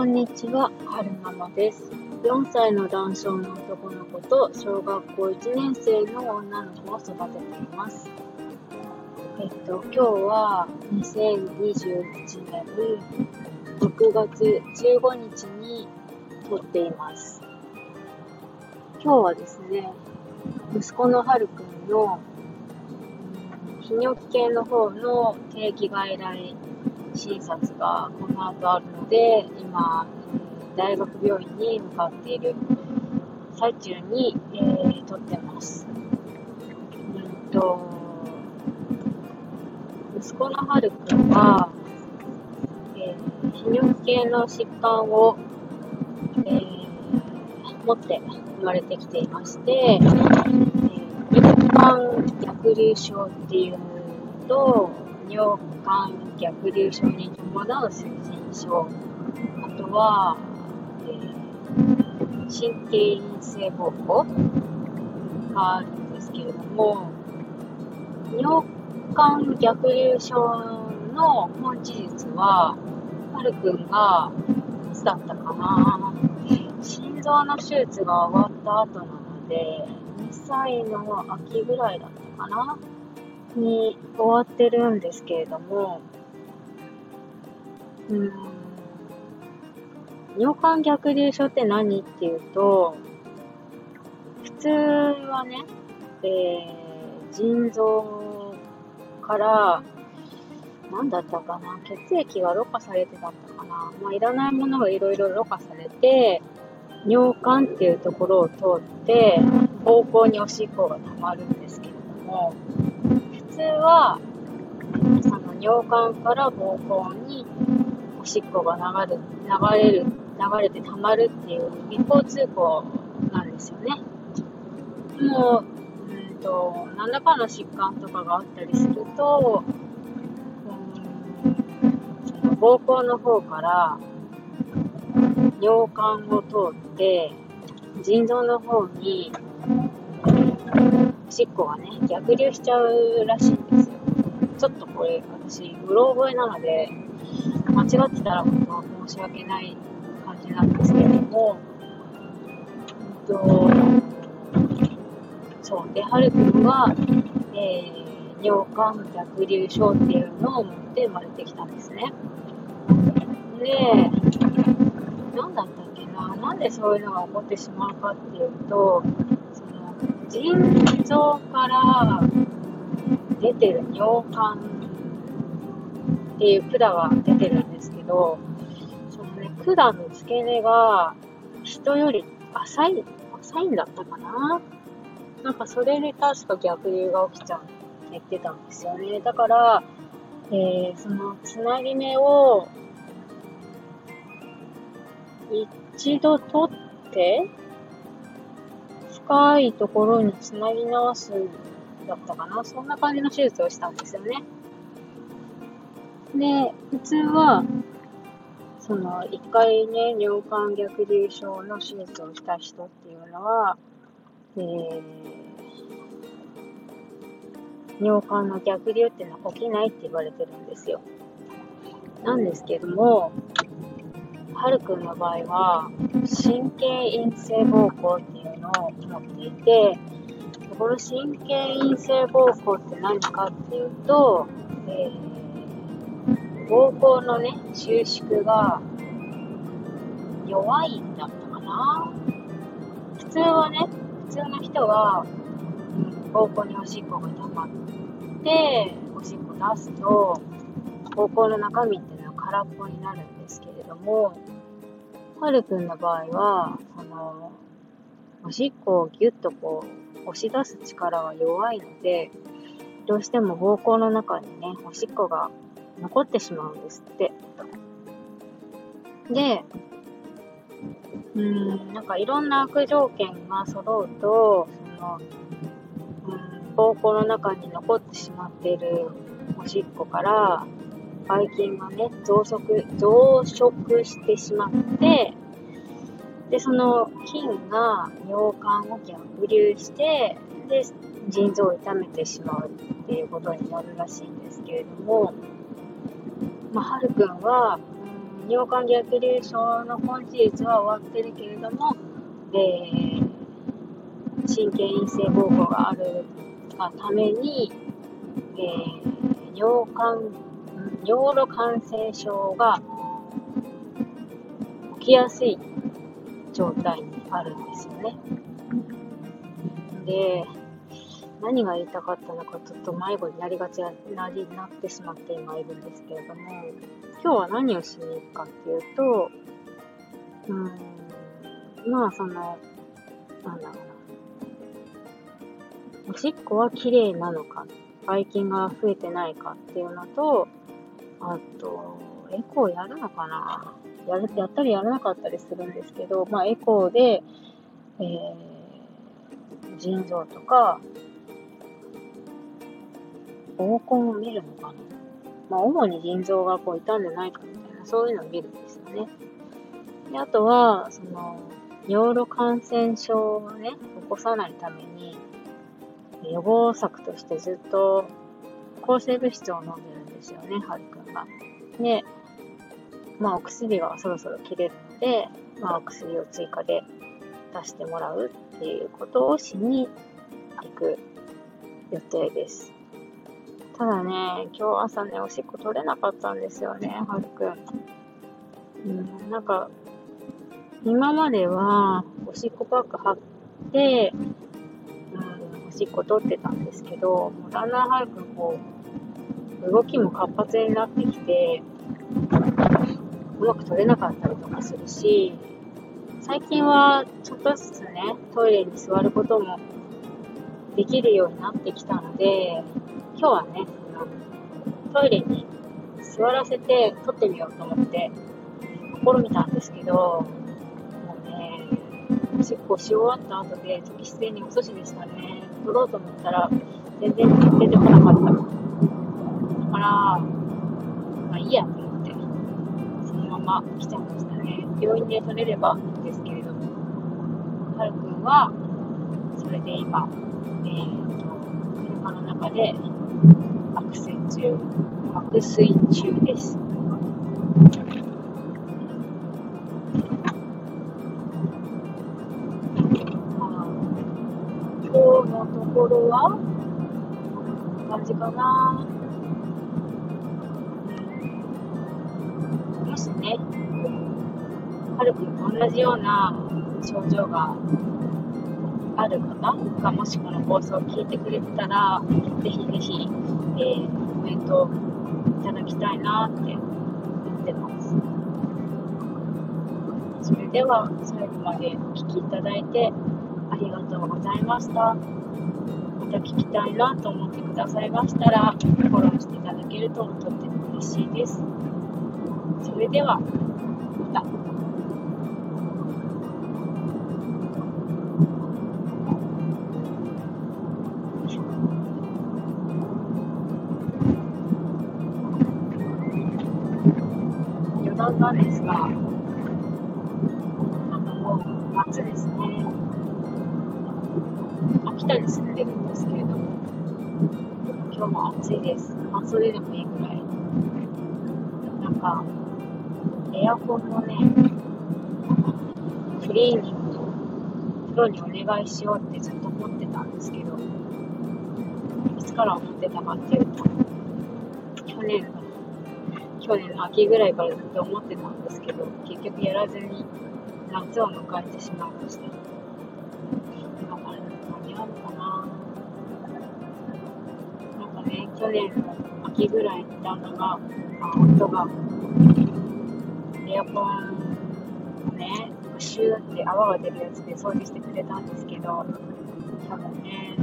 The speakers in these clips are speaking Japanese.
こんにちは、はるままです。4歳の男性の男の子と小学校1年生の女の子を育てています。えっと、今日は2021年6月15日に撮っています。今日はですね、息子のはるくんの泌尿器系の方の定期外来診察がこの後あるので、今、大学病院に向かっている最中に、えー撮ってます。うんと、息子のはるくんは、えー泌尿器系の疾患を、えー持って生まれてきていまして、えー尿管逆流症っていうのと、尿管逆流症に伴う水腎症、あとは、えー神経陰性膀胱があるんですけれども、尿管逆流症の本事実は、はるくんが、いつだったかな。心臓の手術が終わった後なので、2歳の秋ぐらいだったかな。に終わってるんですけれども、うん、尿管逆流症って何っていうと、普通はね、えー、腎臓から、何だったかな、血液がろ過されてだったかな、まあ、いらないものがいろいろろ過されて、尿管っていうところを通って、膀胱におしっこが溜まるんですけれども、は、その尿管から膀胱におしっこが流れる、流れる、流れて溜まるっていう一方通行なんですよね。でも、うんと、何らかの疾患とかがあったりすると、うんその膀胱の方から尿管を通って、腎臓の方に、しっこがね、逆流しちゃうらしいんですよ。ちょっとこれ、私、うろ覚えなので、間違ってたら本当は申し訳ない感じなんですけれども、うんと、そう。で、はるくんは、えー、尿管逆流症っていうのを持って生まれてきたんですね。で、なんだったっけな、なんでそういうのが起こってしまうかっていうと、腎臓から出てる尿管っていう管が出てるんですけど、そのね、管の付け根が人より浅い、浅いんだったかな？なんかそれで確か逆流が起きちゃうって言ってたんですよね。だから、えー、そのつなぎ目を一度取って、深いところにつなぎ直すだったかなそんな感じの手術をしたんですよね。で、普通は、その、一回ね、尿管逆流症の手術をした人っていうのは、えー、尿管の逆流っていうのは起きないって言われてるんですよ。なんですけども、はるくんの場合は、神経陰性膀胱っていうを持っていて、この神経陰性膀胱って何かっていうと、えー、膀胱のね、収縮が弱いんだったかな。普通はね、普通の人は、膀胱におしっこが溜まって、おしっこ出すと、膀胱の中身っていうのは空っぽになるんですけれども、はるくんの場合は、その、おしっこをギュッとこう、押し出す力が弱いので、どうしても膀胱の中にね、おしっこが残ってしまうんですって。で、うーん、なんかいろんな悪条件が揃うと、その、うん、膀胱の中に残ってしまっているおしっこから、ばい菌がね、増殖、増殖してしまって、で、その菌が尿管を逆流して、で、腎臓を痛めてしまうっていうことになるらしいんですけれども、まあ、はるくんは、尿管逆流症の根治術は終わってるけれども、えー、神経陰性膀胱があるがために、えー、尿管尿路感染症が起きやすい状態にあるんですよね。で、何が言いたかったのかちょっと迷子になりがちなりなってしまって今いるんですけれども、今日は何をしに行くかっていうと、うん、まあその、なんだろうな。おしっこは綺麗なのか、ばい菌が増えてないかっていうのと、あと、エコーやるのかな？やるやったりやらなかったりするんですけど、まあエコーで、えー、腎臓とか、膀胱を見るのかな？まあ、主に腎臓がこう傷んでないかみたいな、そういうのを見るんですよね。で、あとは、その、尿路感染症をね、起こさないために、予防策としてずっと抗生物質を飲んでるですよね、はるくんが。で、まあ、お薬がそろそろ切れるので、まあ、お薬を追加で出してもらうっていうことをしに行く予定です。ただね、今日朝ね、おしっこ取れなかったんですよね、はるくん。うん、なんか、今までは、おしっこパック貼って、うん、おしっこ取ってたんですけど、もうだんだんはるくんこう、動きも活発になってきて、うまく取れなかったりとかするし、最近はちょっとずつね、トイレに座ることもできるようになってきたので、今日はね、トイレに座らせて撮ってみようと思って試みたんですけど、もうね、おしっこし終わった後で、時姿勢にお寿司でしたね。撮ろうと思ったら、全然出てこなかった。から、まあいいやと思って、そのまま来ちゃいましたね。病院で撮れればいいんですけれども、はるくんは、それで今、えーと、車の中で爆睡中、爆睡中です。今日のところは、こんな感じかな。もしね、はるくんと同じような症状がある方がもしこの放送を聞いてくれてたら、ぜひぜひ、えー、コメントいただきたいなって思ってます。それでは最後までお聴きいただいてありがとうございました。また聞きたいなと思ってくださいましたら、フォローしていただけるととっても嬉しいです。それでは、また。なんですが、もう夏ですね。秋田に住んでるんですけれども、今日も暑いです。半袖でもいいぐらい。なんか、エアコンのね、クリーニングをプロにお願いしようってずっと思ってたんですけど、いつから思ってたかっていうと、去年の去年の秋ぐらいからずっと思ってたんですけど、結局やらずに夏を迎えてしまいました。今から間に合うかななんかね、去年の秋ぐらいに旦那が、あ夫が、エアコンをね、シューって泡が出るやつで掃除してくれたんですけど、多分ね、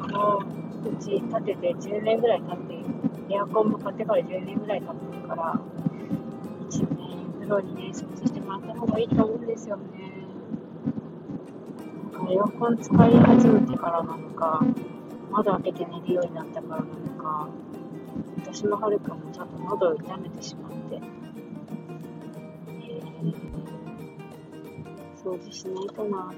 このうち建てて10年ぐらい経ってエアコンも買ってから10年ぐらい経ってるから、一応ね、プロにね、掃除してもらった方がいいと思うんですよね。エアコン使い始めてからなのか、窓開けて寝るようになったからなのか、私もはるかもちょっと喉を痛めてしまって、えー、掃除しないとな。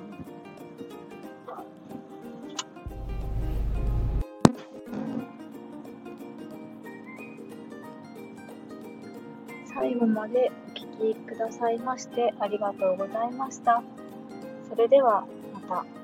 最後までお聴きくださいましてありがとうございました。それではまた。